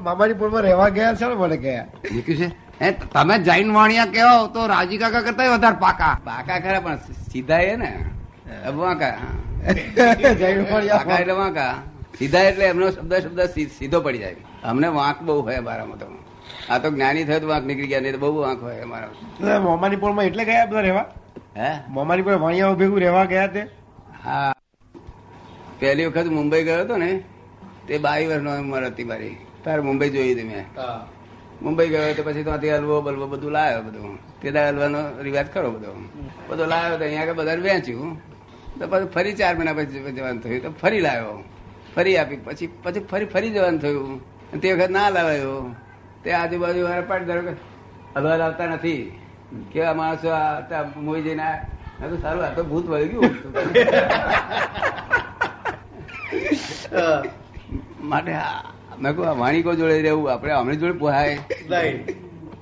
મામાની પોળમાં રહેવા ગયા છે ને મને ગયા મૂક્યું છે તમે જૈન વાણિયા કહો તો રાજી કાકા કરતા વધારે પાકા પાકા ખરા પણ સીધા એ ને વાંકા જૈન વાણિયા. એટલે વાંકા સીધા એટલે એમનો શબ્દ શબ્દ સીધો પડી જાય અમને વાંક બહુ હોય અમારામાં તો આ તો જ્ઞાની થયો તો વાંક નીકળી ગયા નહીં તો બહુ વાંક હોય મોમાની મામાની પોળમાં એટલે ગયા બધા રહેવા હે મોમાની પોળ વાણિયા ભેગું રહેવા ગયા તે હા. પહેલી વખત મુંબઈ ગયો હતો ને તે બાવી વર્ષનો ઉંમર હતી મારી. તારે મુંબઈ જોઈ હતી મેં. મુંબઈ ગયો તો પછી ત્યાંથી હલવો બલવો બધું લાવ્યો બધું. તે હલવાનો રિવાજ ખરો બધો. બધો લાવ્યો તો અહીંયા બધા વેચ્યું. તો પછી ફરી ચાર મહિના પછી જવાનું થયું. તો ફરી લાવ્યો. ફરી આપી. પછી પછી ફરી ફરી જવાનું થયું. તે વખત ના લાવ્યો. તે આજુબાજુ પાડી ધરો કે હલવા લાવતા નથી. કેવા માણસો આ મોઈ જઈને આ કીધું, સારું આ તો ભૂત વળી ગયું માટે મેં કહું વાણિકો જોડે રહેવું? આપણે અમને જોડે પોહાય.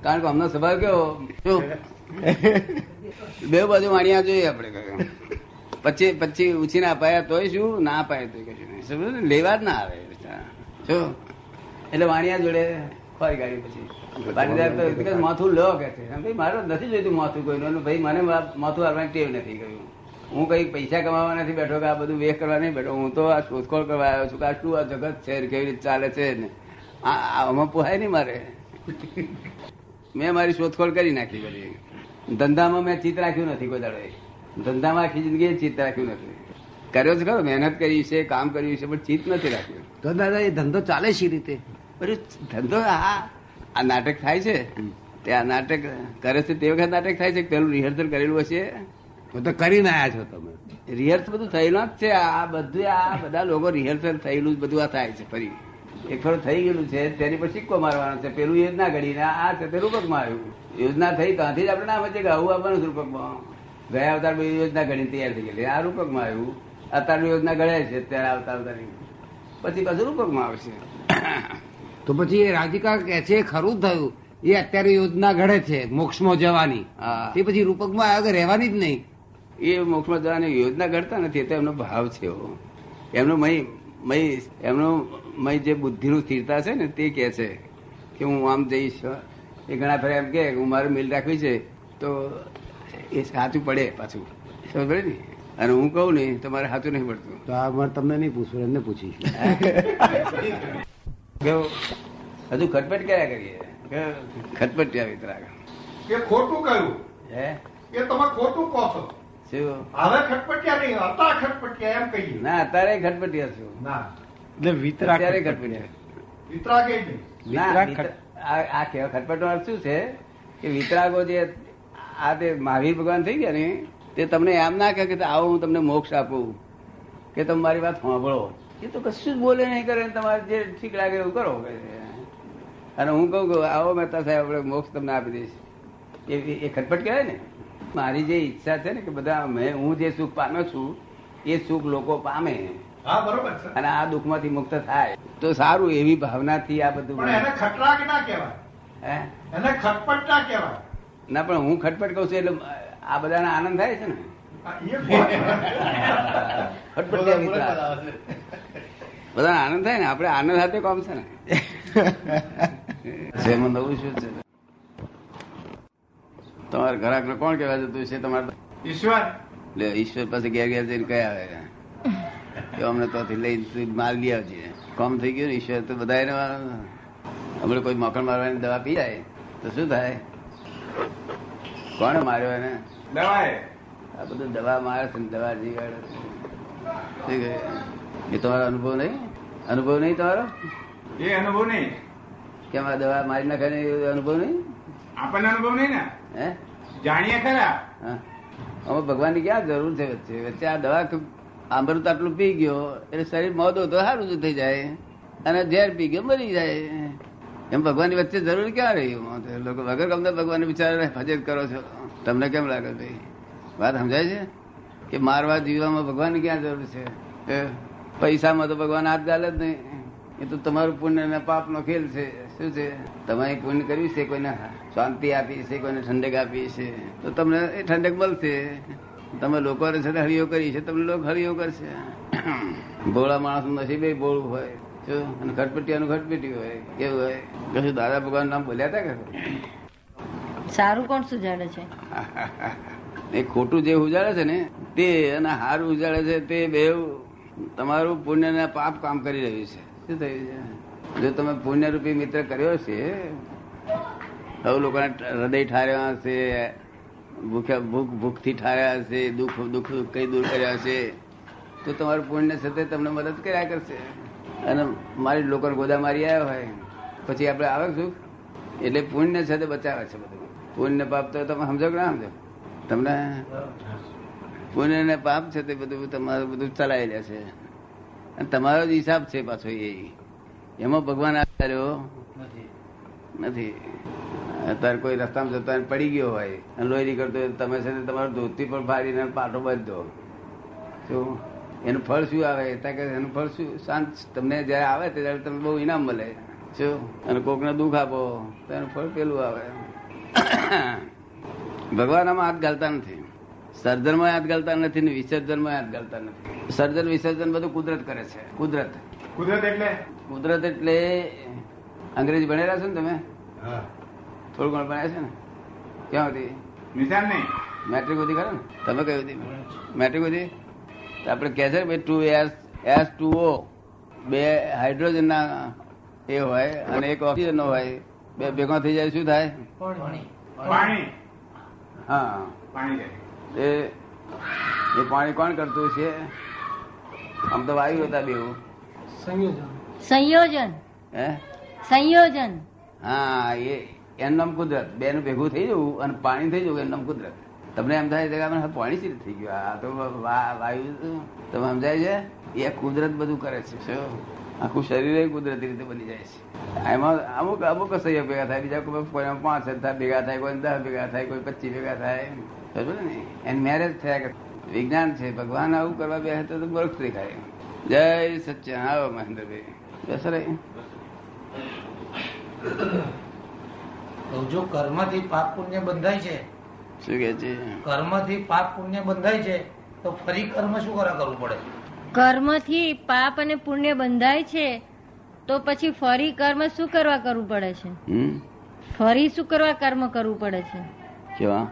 કારણ કે અમનો સ્વભાવ કેવો? બે બાજુ વાણિયા જોઈએ આપણે. પછી પછી ઉછીને અપાયા તોય શું? ના અપાય તોય કશું નહીં. સમજો લેવા જ ના આવે. જો એટલે વાણિયા જોડે ખોરી ગાડી પછી. માથું લો કે છે. મારે નથી જોઈતું માથું કોઈનું ભાઈ મને માથું હાલવાની ટેવ નથી કહ્યું હું કઈ પૈસા કમાવા નથી બેઠો કે આ બધું વેસ્ટ કરવા નહીં બેઠો. હું તો આ શોધખોળ કરવા આવ્યો છું કે આ શું આ જગત છે? કેવી રીતે ચાલે છે? ને આમાં પોહાય નહીં મારે. મેં મારી શોધખોળ કરી નાખી બધી. ધંધામાં મેં ચિત્ત રાખ્યું નથી કોઈ દાડે ધંધામાં આખી જિંદગી ચિત્ત રાખ્યું નથી. કર્યો છે ખરો મહેનત કરી છે કામ કર્યું છે પણ ચિત્ત નથી રાખ્યું. તો દાદા એ ધંધો ચાલે છે રીતે? બધું ધંધો આ આ નાટક થાય છે? તે આ નાટક કરે છે તે વખત નાટક થાય છે પેલું રિહર્સલ કરેલું હશે? તો તો કરીને આયા છો તમે. રિહર્સલ બધું થયેલું જ છે. આ બધું આ બધા લોકો રિહર્સલ થયેલું જ બધું આ થાય છે ફરી. એક ફર થઈ ગયેલું છે તેની પર સિક્કો મારવાનો છે. પેલું યોજના ઘડીને આ છે તે રૂપકમાં આવ્યું. યોજના થઈ ત્યાંથી જ આપણે નામ છે કે આવું આપવાનું રૂપકમાં. ગયા અવતાર બધી યોજના ઘડી તૈયાર થઈ ગયેલી. આ રૂપકમાં આવ્યું. અત્યારની યોજના ઘડે છે ત્યારે આવતા અવતારની પછી પાછું રૂપકમાં આવશે. તો પછી એ રાધિકા કે છે એ ખરું થયું. એ અત્યારે યોજના ઘડે છે મોક્ષમાં જવાની. તે પછી રૂપકમાં આગળ રહેવાની જ નહીં. એ મોક્ષમાં જવાની યોજના ઘડતા નથી એ તો એમનો ભાવ છે એમનો મય મય એમનો મય જે બુદ્ધિનું સ્થિરતા છે ને તે કે છે કે હું આમ જઈશ એ ઘણા ફેરા એમ કે હું મારું મિલ રાખવી છે તો એ સાચું પડે પાછું. સમજ પડે ને? અને હું કહું ને તમારે સાચું નહીં પડતું. તો આ મારે તમને નહીં પૂછવું એમને પૂછીશું? હજુ ખટપટ કર્યા કરીએ? કે ખટપટિયા વિતરાગ કે ખોટું કહ્યું હે? એ તમે ખોટું કહો છો? શું? હવે ખટપટિયા નહીં હતા ખટપટિયા એમ કહીએ. ના અત્યારે ખટપટિયા છું. ના. એટલે વિતરાગ અત્યારે ખટપટિયા. વિતરાગે વિતરા- આ કહેવા ખટપટનો અર્થ શું છે? કે વિતરાગો જે આ તે મહાવીર ભગવાન થઈ ગયા ને તે તમને એમ ના કહે કે આવો હું તમને મોક્ષ આપું કે તમે મારી વાત સાંભળો. એ તો કશું જ બોલે નહીં કરે તમારે જે ઠીક લાગે એવું કરો. અને હું કહું કે આવો મહેતા સાહેબ આપણે મોક્ષ તમને આપી દઈશ. એ એ ખટપટ કહેવાય ને? મારી જે ઈચ્છા છે ને કે બધા મેં હું જે સુખ પામ્યો છું એ સુખ લોકો પામે. હા બરોબર છે. અને આ દુઃખમાંથી મુક્ત થાય. તો સારું એવી ભાવનાથી આ બધું એને ના કહેવાય. હે? એને ખટપટ ના કહેવાય. ના પણ હું ખટપટ કહું છું એટલે આ બધાને આનંદ થાય છે ને? હા, બધાને આનંદ થાય ને? આપણે આનંદ સાથે કોમ છે ને? જેમાં નવું શું છે? તમારા ઘરાક કોણ કેવા જતું છે તમારે ઈશ્વર. લે ઈશ્વર પાસે ઘેર ઘેર જઈને કયા આવે? કે અમને તોથી લઈ માલ લઈ આવજે. કોમ થઈ ગયું ને ઈશ્વર તો બધાને હમણાં કોઈ મકણ મારવાની દવા પી જાય તો શું થાય? કોણે માર્યો એને? દવાએ. આ બધું દવા મારે છે ને દવા જીવાડે શું કહે? એ તમારો અનુભવ નહીં? અનુભવ નહીં તમારો? એ અનુભવ નહીં. કેમ આ દવા મારી નાખે અનુભવ નહીં? આપણને અનુભવ નહીં ને? હે? જાણીએ ખરા. અમે ભગવાનની ક્યાં જરૂર છે વચ્ચે? વચ્ચે આ દવા આંબરું આટલું પી ગયો એટલે શરીર મોદો તો સારું થઈ જાય. અને ઝેર પી ગયો મરી જાય. એમ ભગવાનની વચ્ચે જરૂર ક્યાં રહી? લોકો વગર તમને ભગવાન વિચાર ફજેત કરો છો. તમને કેમ લાગે ભાઈ? વાત સમજાય છે? કે મારવા જીવવામાં ભગવાનની ક્યાં જરૂર છે? પૈસામાં તો ભગવાન હાથ ગાલે જ નહીં. એ તો તમારું પુણ્ય અને પાપનો ખેલ છે. શું છે? તમારી પુણ્ય કર્યું છે કોઈને શાંતિ આપી છે કોઈને ઠંડક આપી છે? તો તમને એ ઠંડક મળશે. તમે લોકોને છે હરિયો કરી છે તમને લોકો હરિયો કરશે. ભોળા માણસ નસીબે ભોળું હોય. જો અને ખટપટીયાનું ખટપટી હોય. કેવું હોય. કશું દાદા ભગવાન નામ બોલ્યા હતા કે? સારું કોણ સુજાડે છે? એ ખોટું જે ઉજાડે છે ને તે અને હારું ઉજાડે છે તે બે તમારું પુણ્ય ને પાપ કામ કરી રહ્યું છે. શું થયું છે? જો તમે પુણ્ય રૂપી મિત્ર કર્યો છે સૌ લોકોને હૃદય ઠાર્યા હશે ભૂખ્યા ભૂખ ભૂખથી ઠાર્યા હશે દુઃખ દુઃખ કઈ દૂર કર્યા હશે તો તમારું પુણ્ય સાથે તમને મદદ કર્યા કરશે. અને મારી લોકોને ગોદા મારી આવ્યા હોય પછી આપણે આવે સુખ એટલે પુણ્ય સાથે બચાવે છે બધું. પુણ્ય પાપ તો તમે સમજો કે ના સમજો? તમને પુણ્ય ને પાપ છે તે બધું તમારું બધું ચલાવી લે છે અને તમારો જ હિસાબ છે પાછો એ. એમાં ભગવાન આવ્યો નથી. અત્યારે કોઈ રસ્તામાં જતા પડી ગયો હોય અને લોહી નીકળતો હોય, તમે છે તમારું ધોતી પણ ફાડીને પાટો બાંધી. દો શું એનું ફળ શું આવે? ત્યાં કે એનું ફળ શું? શાંત તમને જયારે આવે ત્યારે તમને બહુ ઇનામ મળે. શું અને કોકને દુઃખ આપો તો એનું ફળ પેલું આવે. ભગવાન આમાં હાથ ઘાલતા નથી. સર્જનમાં હાથ ગાલતા નથી ને વિસર્જનમાં હાથ ઘાલતા નથી. સર્જન વિસર્જન બધું કુદરત કરે છે. કુદરત. કુદરત એટલે? કુદરત એટલે અંગ્રેજી ભણેલા છો ને તમે? થોડું ઘણું ભણ્યા છે ને? ક્યાં હતી નિશાન નહીં. મેટ્રિક સુધી ખરા ને? તમે કઈ હતી મેટ્રિક સુધી? આપણે કહે છે ને two S S two O બે હાઇડ્રોજન ના એ હોય અને એક ઓક્સિજન નો હોય. બે ભેગા થઈ જાય શું થાય? પાણી. હા. પાણી છે એ એ પાણી કોણ કરતું છે? આમ તો વાયુ હતા બેવું સંયોજન. હે? સંયોજન. હા એ એનું નામ કુદરત. બે નું ભેગું થઈ જવું અને પાણી થઈ જવું એનું નામ કુદરત. તમને એમ થાય છે કે પાણી સી થઈ ગયું. આ તો વા- વાયુ તમે સમજાય છે? એ કુદરત બધું કરે છે. શું? આખું શરીર કુદરતી રીતે બની જાય છે. એમાં અમુક અમુક સહયોગ ભેગા થાય બીજા કોઈ પાંચ હજાર ભેગા થાય કોઈ દસ ભેગા થાય કોઈ પચીસ ભેગા થાય બરોબર ને? એને મેરેજ થયા કે વિજ્ઞાન છે ભગવાન આવું કરવા બે તો બરફ દેખાય જય સચ્ચા આવો મહેન્દ્રભાઈ બેસો રે. તો જો કર્મથી પાપ પુણ્ય બંધાય છે શું કે છે? કર્મથી પાપ પુણ્ય બંધાય છે તો ફરી કર્મ શું કરા કરવું પડે? કર્મથી પાપ અને પુણ્ય બંધાય છે તો પછી ફરી કર્મ શું કરવા કરવું પડે છે? ફરી શું કરવા કર્મ કરવું પડે છે? કેવા?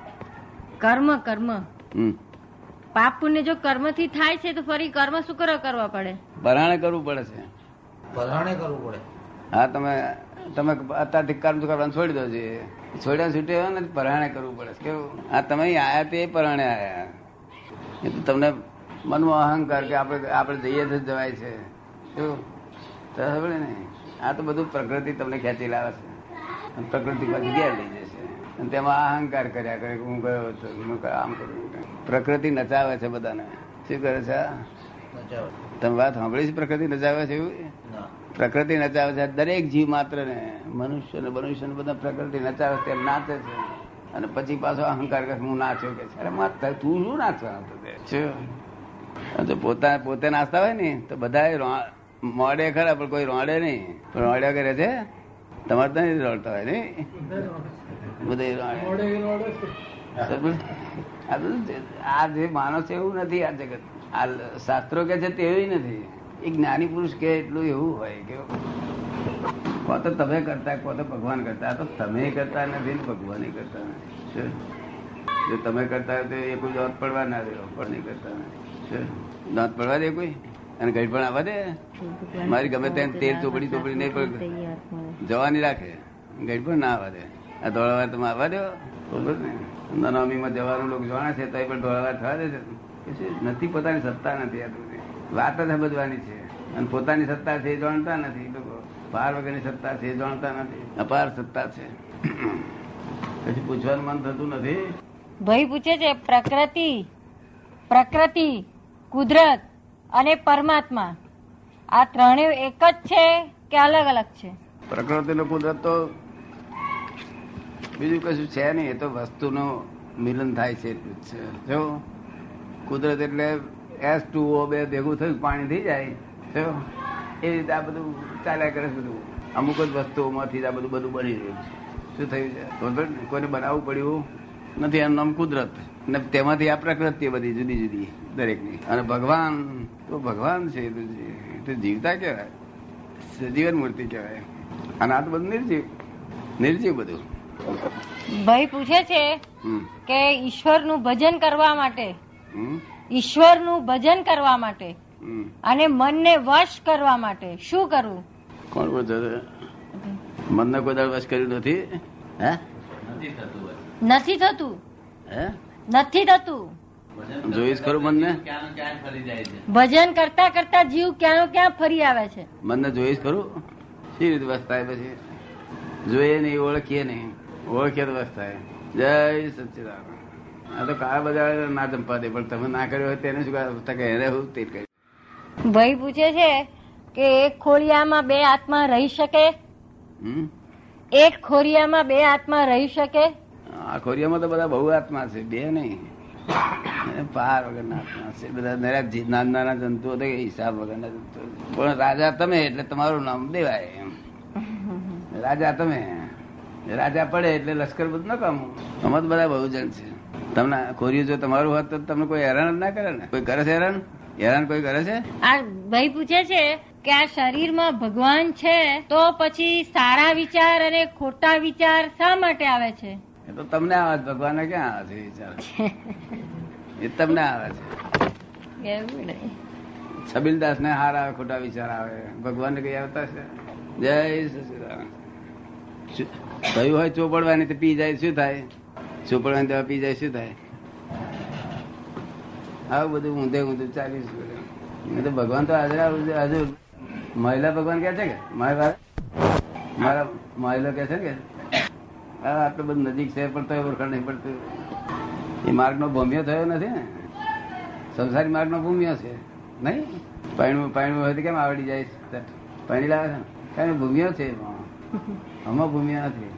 કર્મ કર્મ. પાપ પુણ્ય જો કર્મથી થાય છે તો ફરી કર્મ શું કરવા કરવા પડે? ભરાણે કરવું પડે છે. ભરાણે કરવું પડે. હા તમે તમે અત્યારથી કર્મ કરવાનું છોડી દો છે છોડ્યા છૂટે ને પરાણે કરવું પડે કેવું? હા તમે આયા તે પરાણે આયા. એ તો તમને મનમાં અહંકાર કે આપણે આપણે જઈએ તો જ જવાય છે. શું? ખબર ને? આ તો બધું પ્રકૃતિ તમને ખેંચી લાવે છે. પ્રકૃતિ પાછી ઘેર લઈ જશે. અને તેમાં અહંકાર કર્યા કરે કે હું ગયો હતો હું આમ કરું પ્રકૃતિ નચાવે છે બધાને. શું કરે છે? તમે વાત સાંભળી છે પ્રકૃતિ નચાવે છે એવું? પ્રકૃતિ નચાવે છે. દરેક જીવ માત્ર ને. મનુષ્ય ને મનુષ્ય ને બધા પ્રકૃતિ નચાવે છે તેમ નાચે છે. અને પછી પાછો અહંકાર કે હું નાચ્યો કે છે. તું શું નાચવાનો હતો જો પોતા પોતે નાસ્તા હોય ને તો બધા મોડે ખરા પણ કોઈ રોડે નહીં રોડ્યા કરે છે. તમારે તો નહીં રોડતા હોય નહીં બધા આ જે- માણસ છે એવું નથી આ જગત. આ શાસ્ત્રો કે છે તેવું નથી. એક જ્ઞાની પુરુષ કે એટલું એવું હોય કે કો તો તમે કરતા કો તો ભગવાન કરતા. તો તમે કરતા નથી ને ભગવાન કરતા નથી. જો તમે કરતા હોય તો એ કોઈ જોત પડવા ના રહ્યો પણ નહીં કરતા નથી? દાંત પડવા દે કોઈ? અને ઘડી પણ આવવા દે? મારી ગમે ત્યાં તેલ ચોપડી ચોપડી નહીં પણ જવાની રાખે. ગઈ પણ ના આવવા દે. આ ધોળાવાર તમે આવવા દો. બરોબર ને નનામીમાં જવાનું લોકો જાણે છે તો પણ ધોળાવાર થવા દે છે, નથી પોતાની સત્તા નથી આ. વાત જ સમજવાની છે. અને પોતાની સત્તા છે એ જાણતા નથી લોકો. પાર વગરની સત્તા છે એ જાણતા નથી. અપાર સત્તા છે. પછી પૂછવાનું મન થતું નથી. ભાઈ પૂછે છે, પ્રકૃતિ. પ્રકૃતિ. કુદરત અને પરમાત્મા. આ ત્રણેય એક જ છે કે અલગ અલગ છે? પ્રકૃતિ નો કુદરત તો બીજું કશું છે નહીં, એ તો વસ્તુનું મિલન થાય છે. છે જો કુદરત એટલે એસ ટુ ઓ બે ભેગું થયું, પાણી થઈ જાય, જો એ રીતે આ બધું ચાલ્યા કરે બધું. અમુક જ વસ્તુઓમાંથી આ બધું બધું બની રહ્યું છે. શું થયું છે? કોઈને બનાવવું પડ્યું? નથી એનું નામ કુદરત. ને તેમાંથી આ પ્રકૃતિ બધી જુદી જુદી દરેકની. અને ભગવાન તો ભગવાન છે એ તો જે- એ તો જીવતા કહેવાય. સજીવન મૂર્તિ કહેવાય. અને આ તો બધું નિર્જીવ નિર્જીવ બધું. ભાઈ પૂછે છે કે ઈશ્વરનું ભજન કરવા માટે ઈશ્વરનું ભજન કરવા માટે અને મનને વશ કરવા માટે શું કરવું કોણ બોલતો મનને કોઈ વશ કર્યું નથી? હે? નથી થતું હે? નથી થતું. જોઈશ ખરું મનને? ભજન કરતા કરતા જીવ ક્યાં ક્યાં ફરી આવે છે? મનને જોઈશ ખરું? શી રીતે વસ થાય પછી? જોઈએ નહીં ઓળખીએ નહીં. ઓળખીએ તો વસ થાય. જય સચિદાન આ તો કાળા બધા ના જંપા દે પણ તમે ના કર્યો હોય તેને શું કહે? કે એને હું તે કર્યું ભાઈ પૂછે છે કે એક ખોડિયામાં બે આત્મા રહી શકે? હમ? એક ખોરિયામાં બે આત્મા રહી શકે? આ ખોરિયામાં તો બધા બહુ આત્મા છે, બે નહીં. પાર વગરના આત્મા છે. બધા નરા નાના નાના જંતુઓ તો હિસાબ વગરના જંતુઓ પણ રાજા તમે, એટલે તમારું નામ દેવાય રાજા તમે, રાજા પડે એટલે લશ્કર બધું ન કામ. અમે બધા બહુ જણ છે. તમને ખોરિયું જો તમારું હોત તો તમને કોઈ હેરાન જ ના કરે ને? કોઈ કરે છે હેરાન? હેરાન કોઈ કરે છે? આ ભાઈ પૂછે છે કે આ શરીરમાં ભગવાન છે તો પછી સારા વિચાર અને ખોટા વિચાર શા માટે આવે છે? એ તો તમને આવે છે ભગવાન ક્યાં આવે છે વિચાર? એ તમને આવે છે. છબીલદાસ ને હાર આવે ખોટા વિચાર આવે. ભગવાન કઈ આવતા છે? જય સચિદાનંદ. શું- હોય ચોપડવાની તો પી જાય શું થાય? ચોપડવાની દવા પી જાય શું થાય? આવું બધું ઊંધે ઊંધું ચાલ્યું છે તો ભગવાન તો હાજર હજુ મહિલા ભગવાન કે છે કે? મારા મારા મહિલા કે છે કે? આટલું બધું નજીક છે, પણ તો ઓળખાણ નહીં પડતું. એ માર્ગ નો ભૂમ્યો થયો નથી ને? સંસારી માર્ગ નો ભૂમ્યો છે. નહીં? પાણી પાણી હોય તો કેમ આવડી જાય? પાણી લાવે છે? કારણ ભૂમ્યો છે આમાં ભૂમ્યો નથી.